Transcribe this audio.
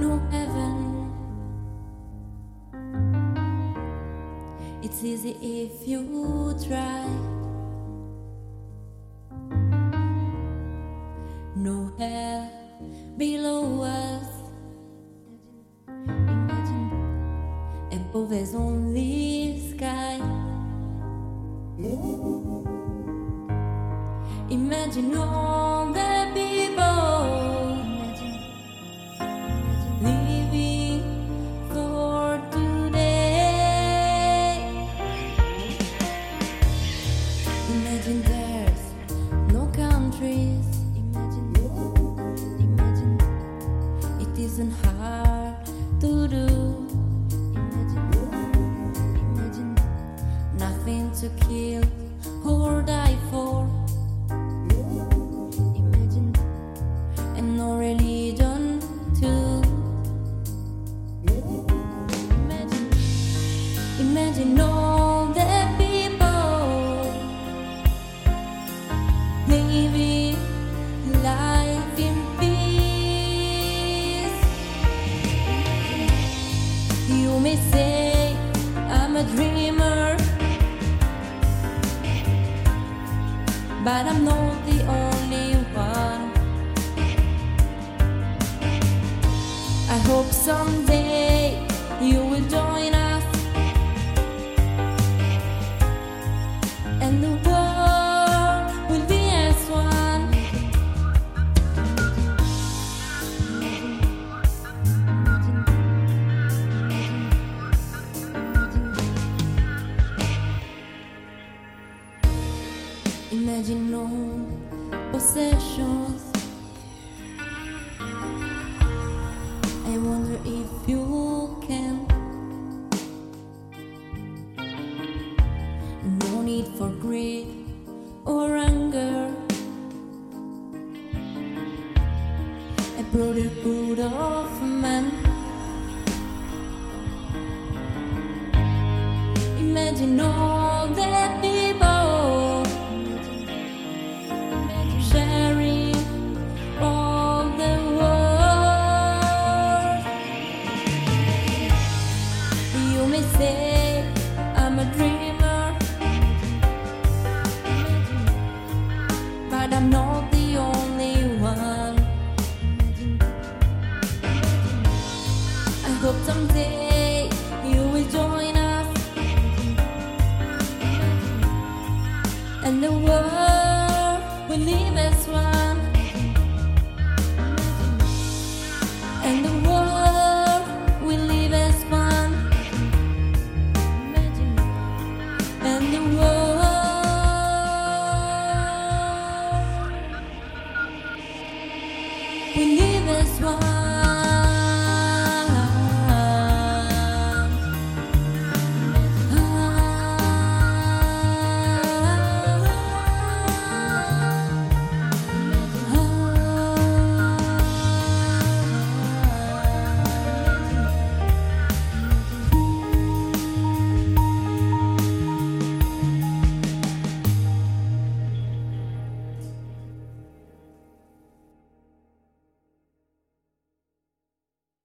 No heaven. It's easy if you try. No hell below us. Imagine above is only sky. Imagine all the isn't hard to do. Imagine, imagine nothing to kill or die may say I'm a dreamer, but I'm not the only one. I hope someday you will join us Possessions. I wonder if you can. No need for greed or anger. A brotherhood of men. Imagine all and the world will live as one. And the world will live as one. And the world